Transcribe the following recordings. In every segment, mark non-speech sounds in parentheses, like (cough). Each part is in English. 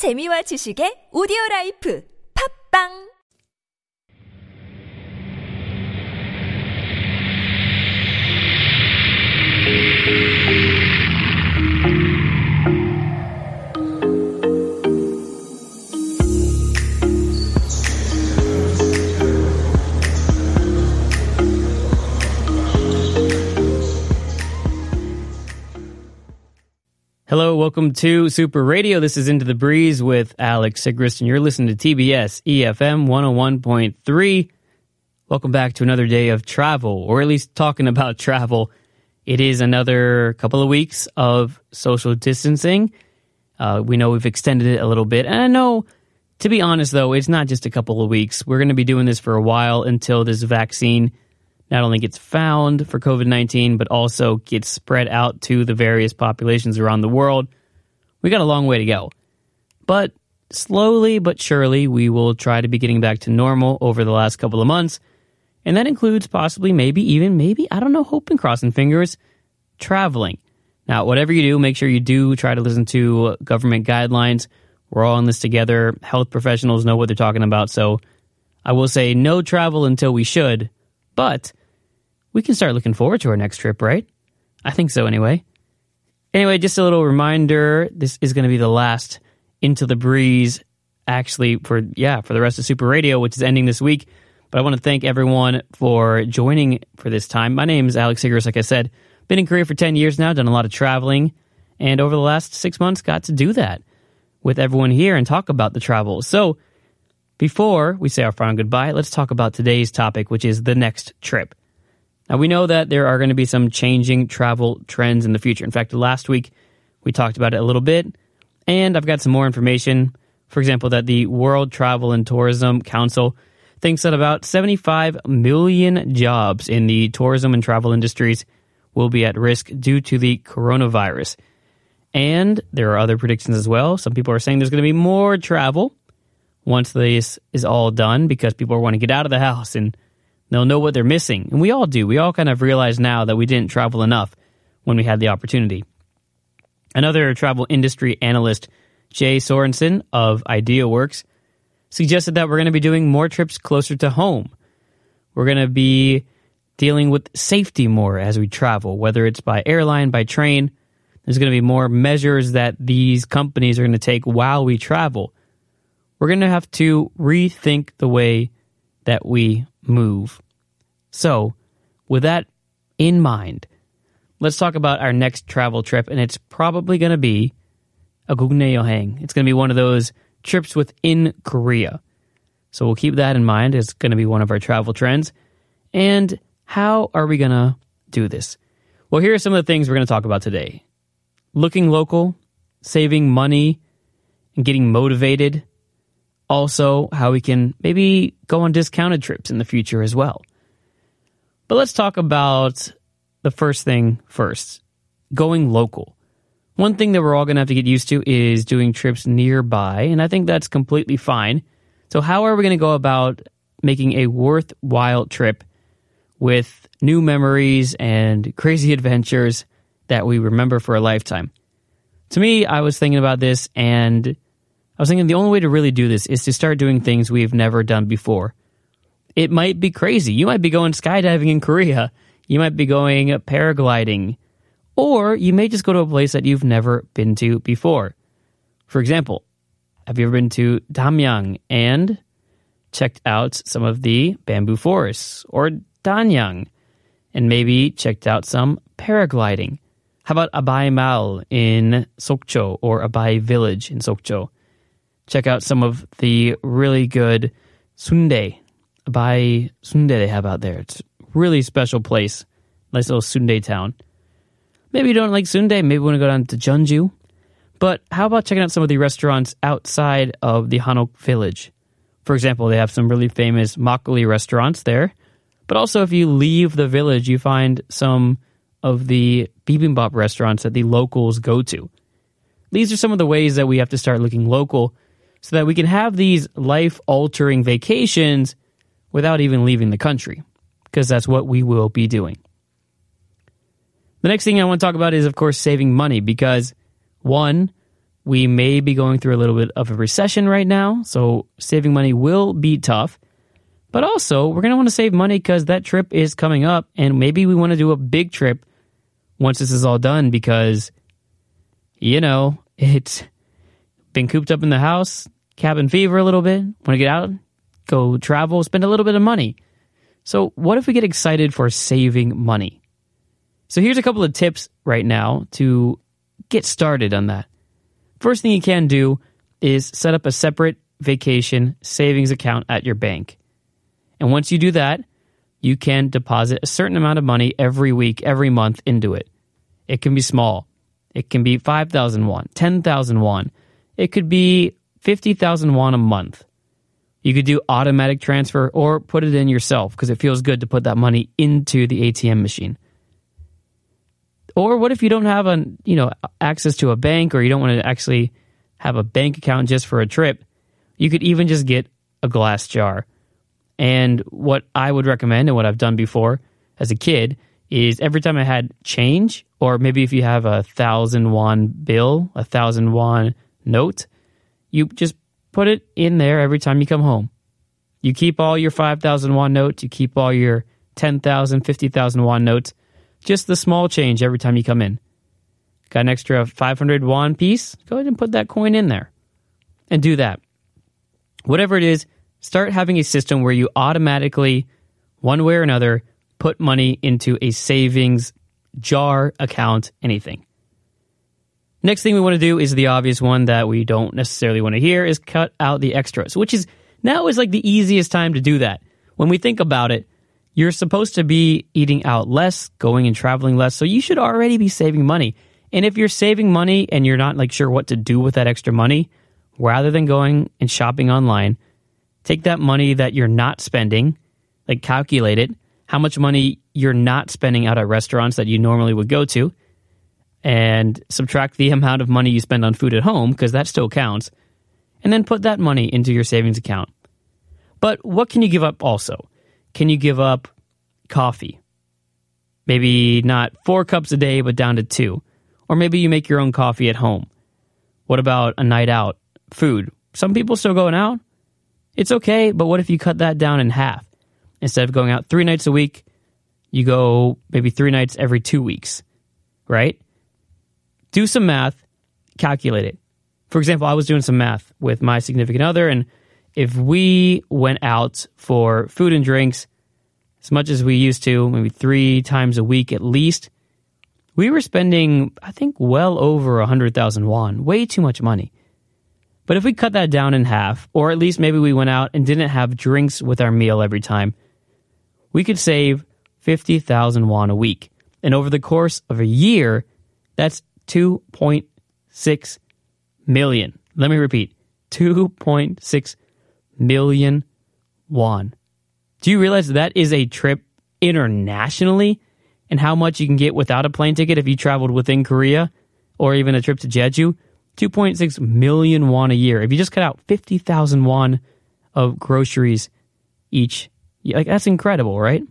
재미와 지식의 오디오 라이프. 팝빵 Hello, welcome to Super Radio. This is Into the Breeze with Alex Sigrist, and you're listening to TBS EFM 101.3. Welcome back to another day of travel, or at least talking about (laughs) travel. It is another couple of weeks of social distancing. Uh, we know we've extended it a little bit, and I know, to be honest though, it's not just a couple of weeks. We're going to be doing this for a while until this vaccine not only gets found for COVID 19, but also gets spread out to the various populations around the world. We got a long way to go. But slowly but surely, we will try to be getting back to normal over the last couple of months. And that includes possibly, maybe, even, maybe, I don't know, hoping, crossing fingers, traveling. Now, whatever you do, make sure you do try to listen to government guidelines. We're all in this together. Health professionals know what they're talking about. So I will say no travel until we should, but we can start looking forward to our next trip, right? I think so anyway. Anyway, just a little reminder this is going to be the last Into the Breeze, actually, for, yeah, for the rest of Super Radio, which is ending this week. But I want to thank everyone for joining for this time. My name is Alex Sigrist, like I said. Been in Korea for 10 years now, done a lot of traveling, and over the last six months got to do that with everyone here and talk about the travel. So, before we say our final goodbye, let's talk about today's topic, which is the next trip. Now, we know that there are going to be some changing travel trends in the future. In fact, last week we talked about it a little bit, and I've got some more information. For example, that the World Travel and Tourism Council thinks that about 75 million jobs in the tourism and travel industries will be at risk due to the coronavirus. And there are other predictions as well. Some people are saying there's going to be more travel once this is all done because people want to get out of the house and they'll know what they're missing. And we all do. We all kind of realize now that we didn't travel enough when we had the opportunity. Another travel industry analyst, Jay Sorensen of IdeaWorks, suggested that we're going to be doing more trips closer to home. We're going to be dealing with safety more as we travel, whether it's by airline, by train. There's going to be more measures that these companies are going to take while we travel. We're going to have to rethink the way that we move. So, with that in mind, let's talk about our next travel trip, and it's probably going to be a Gugneyohang. It's going to be one of those trips within Korea. So we'll keep that in mind. It's going to be one of our travel trends. And how are we going to do this? Well, here are some of the things we're going to talk about today looking local, saving money, and getting motivated. Also, how we can maybe go on discounted trips in the future as well. But let's talk about the first thing first going local. One thing that we're all going to have to get used to is doing trips nearby, and I think that's completely fine. So, how are we going to go about making a worthwhile trip with new memories and crazy adventures that we remember for a lifetime? To me, I was thinking about this, and I was thinking the only way to really do this is to start doing things we've never done before. It might be crazy. You might be going skydiving in Korea, you might be going paragliding or you may just go to a place that you've never been to before. For example, have you ever been to Damyang and checked out some of the bamboo forests or Danyang and maybe checked out some paragliding? How about Abai Maeul in Sokcho or Abai Village in Sokcho? Check out some of the really good sundae, by sundae they have out there. It's a really special place, nice little sundae town. Maybe you don't like sundae. Maybe you want to go down to Jeonju. But how about checking out some of the restaurants outside of the Hanok village? For example, they have some really famous makgeolli restaurants there. But also, if you leave the village, you find some of the bibimbap restaurants that the locals go to. These are some of the ways that we have to start looking local so that we can have these life altering vacations without even leaving the country, because that's what we will be doing. The next thing I want to talk about is, of course, saving money because one, we may be going through a little bit of a recession right now, so saving money will be tough. But also, we're going to want to save money because that trip is coming up, and maybe we want to do a big trip once this is all done because, you know, it's been cooped up in the house, cabin fever a little bit, want to get out, go travel, spend a little bit of money. So, what if we get excited for saving money? So, here's a couple of tips right now to get started on that. First thing you can do is set up a separate vacation savings account at your bank. And once you do that, you can deposit a certain amount of money every week, every month into it. It can be small. It can be 5,000 won, 10,000 won. It could be 50,000 won a month. You could do automatic transfer or put it in yourself because it feels good to put that money into the ATM machine. Or what if you don't have a, you know, access to a bank or you don't want to actually have a bank account just for a trip? You could even just get a glass jar. And what I would recommend and what I've done before as a kid is every time I had change, or maybe if you have a thousand won bill, a thousand won note, you just put it in there every time you come home. You keep all your 5,000 won notes, you keep all your 10,000, 50,000 won notes, just the small change every time you come in. Got an extra 500 won piece? Go ahead and put that coin in there and do that. Whatever it is, start having a system where you automatically, one way or another, put money into a savings jar account, anything. Next thing we want to do is the obvious one that we don't necessarily want to hear is cut out the extras, which is now is like the easiest time to do that. When we think about it, you're supposed to be eating out less, going and traveling less, so you should already be saving money. And if you're saving money and you're not like sure what to do with that extra money, rather than going and shopping online, take that money that you're not spending, like calculate it, how much money you're not spending out at restaurants that you normally would go to, and subtract the amount of money you spend on food at home, because that still counts, and then put that money into your savings account. But what can you give up also? Can you give up coffee? Maybe not four cups a day, but down to two. Or maybe you make your own coffee at home. What about a night out? Food. Some people still going out. It's okay, but what if you cut that down in half? Instead of going out three nights a week, you go maybe three nights every two weeks, right? Do some math, calculate it. For example, I was doing some math with my significant other, and if we went out for food and drinks as much as we used to, maybe three times a week at least, we were spending, I think, well over 100,000 won, way too much money. But if we cut that down in half, or at least maybe we went out and didn't have drinks with our meal every time, we could save 50,000 won a week. And over the course of a year, that's 2.6 million. Let me repeat 2.6 million won. Do you realize that is a trip internationally and how much you can get without a plane ticket if you traveled within Korea or even a trip to Jeju? 2.6 million won a year. If you just cut out 50,000 won of groceries each, like that's incredible, right?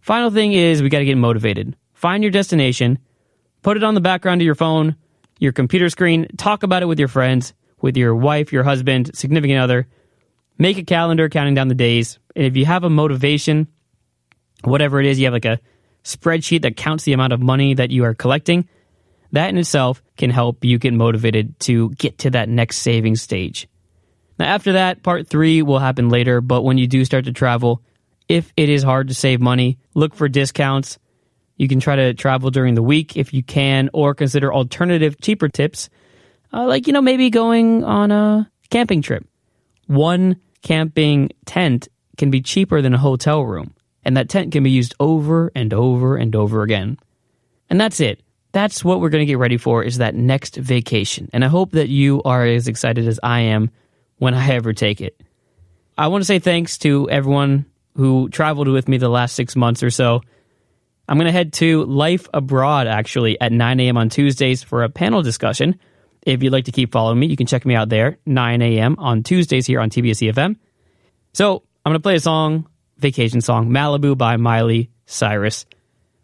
Final thing is we got to get motivated. Find your destination, put it on the background of your phone, your computer screen, talk about it with your friends, with your wife, your husband, significant other make a calendar counting down the days. And if you have a motivation, whatever it is, you have like a spreadsheet that counts the amount of money that you are collecting, that in itself can help you get motivated to get to that next saving stage. Now, after that, part three will happen later, but when you do start to travel, if it is hard to save money, look for discounts. You can try to travel during the week if you can, or consider alternative, cheaper tips, uh, like, you know, maybe going on a camping trip. One camping tent can be cheaper than a hotel room, and that tent can be used over and over and over again. And that's it. That's what we're going to get ready for is that next vacation. And I hope that you are as excited as I am when I ever take it. I want to say thanks to everyone who traveled with me the last six months or so. I'm going to head to Life Abroad actually at 9 a.m. on Tuesdays for a panel discussion if you'd like to keep following me, you can check me out there, 9 a.m. on Tuesdays here on TBS EFM. So I'm going to play a song, vacation song, Malibu by Miley Cyrus.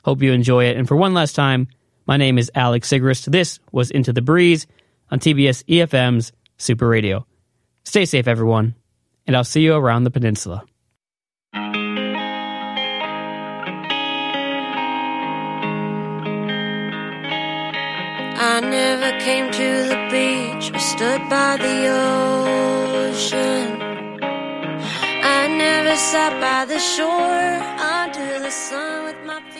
Hope you enjoy it. And for one last time, my name is Alex Sigrist. This was Into the Breeze. on TBS EFM's Super Radio. Stay safe, everyone, and I'll see you around the peninsula. I never came to the beach or stood by the ocean. I never sat by the shore under the sun with my.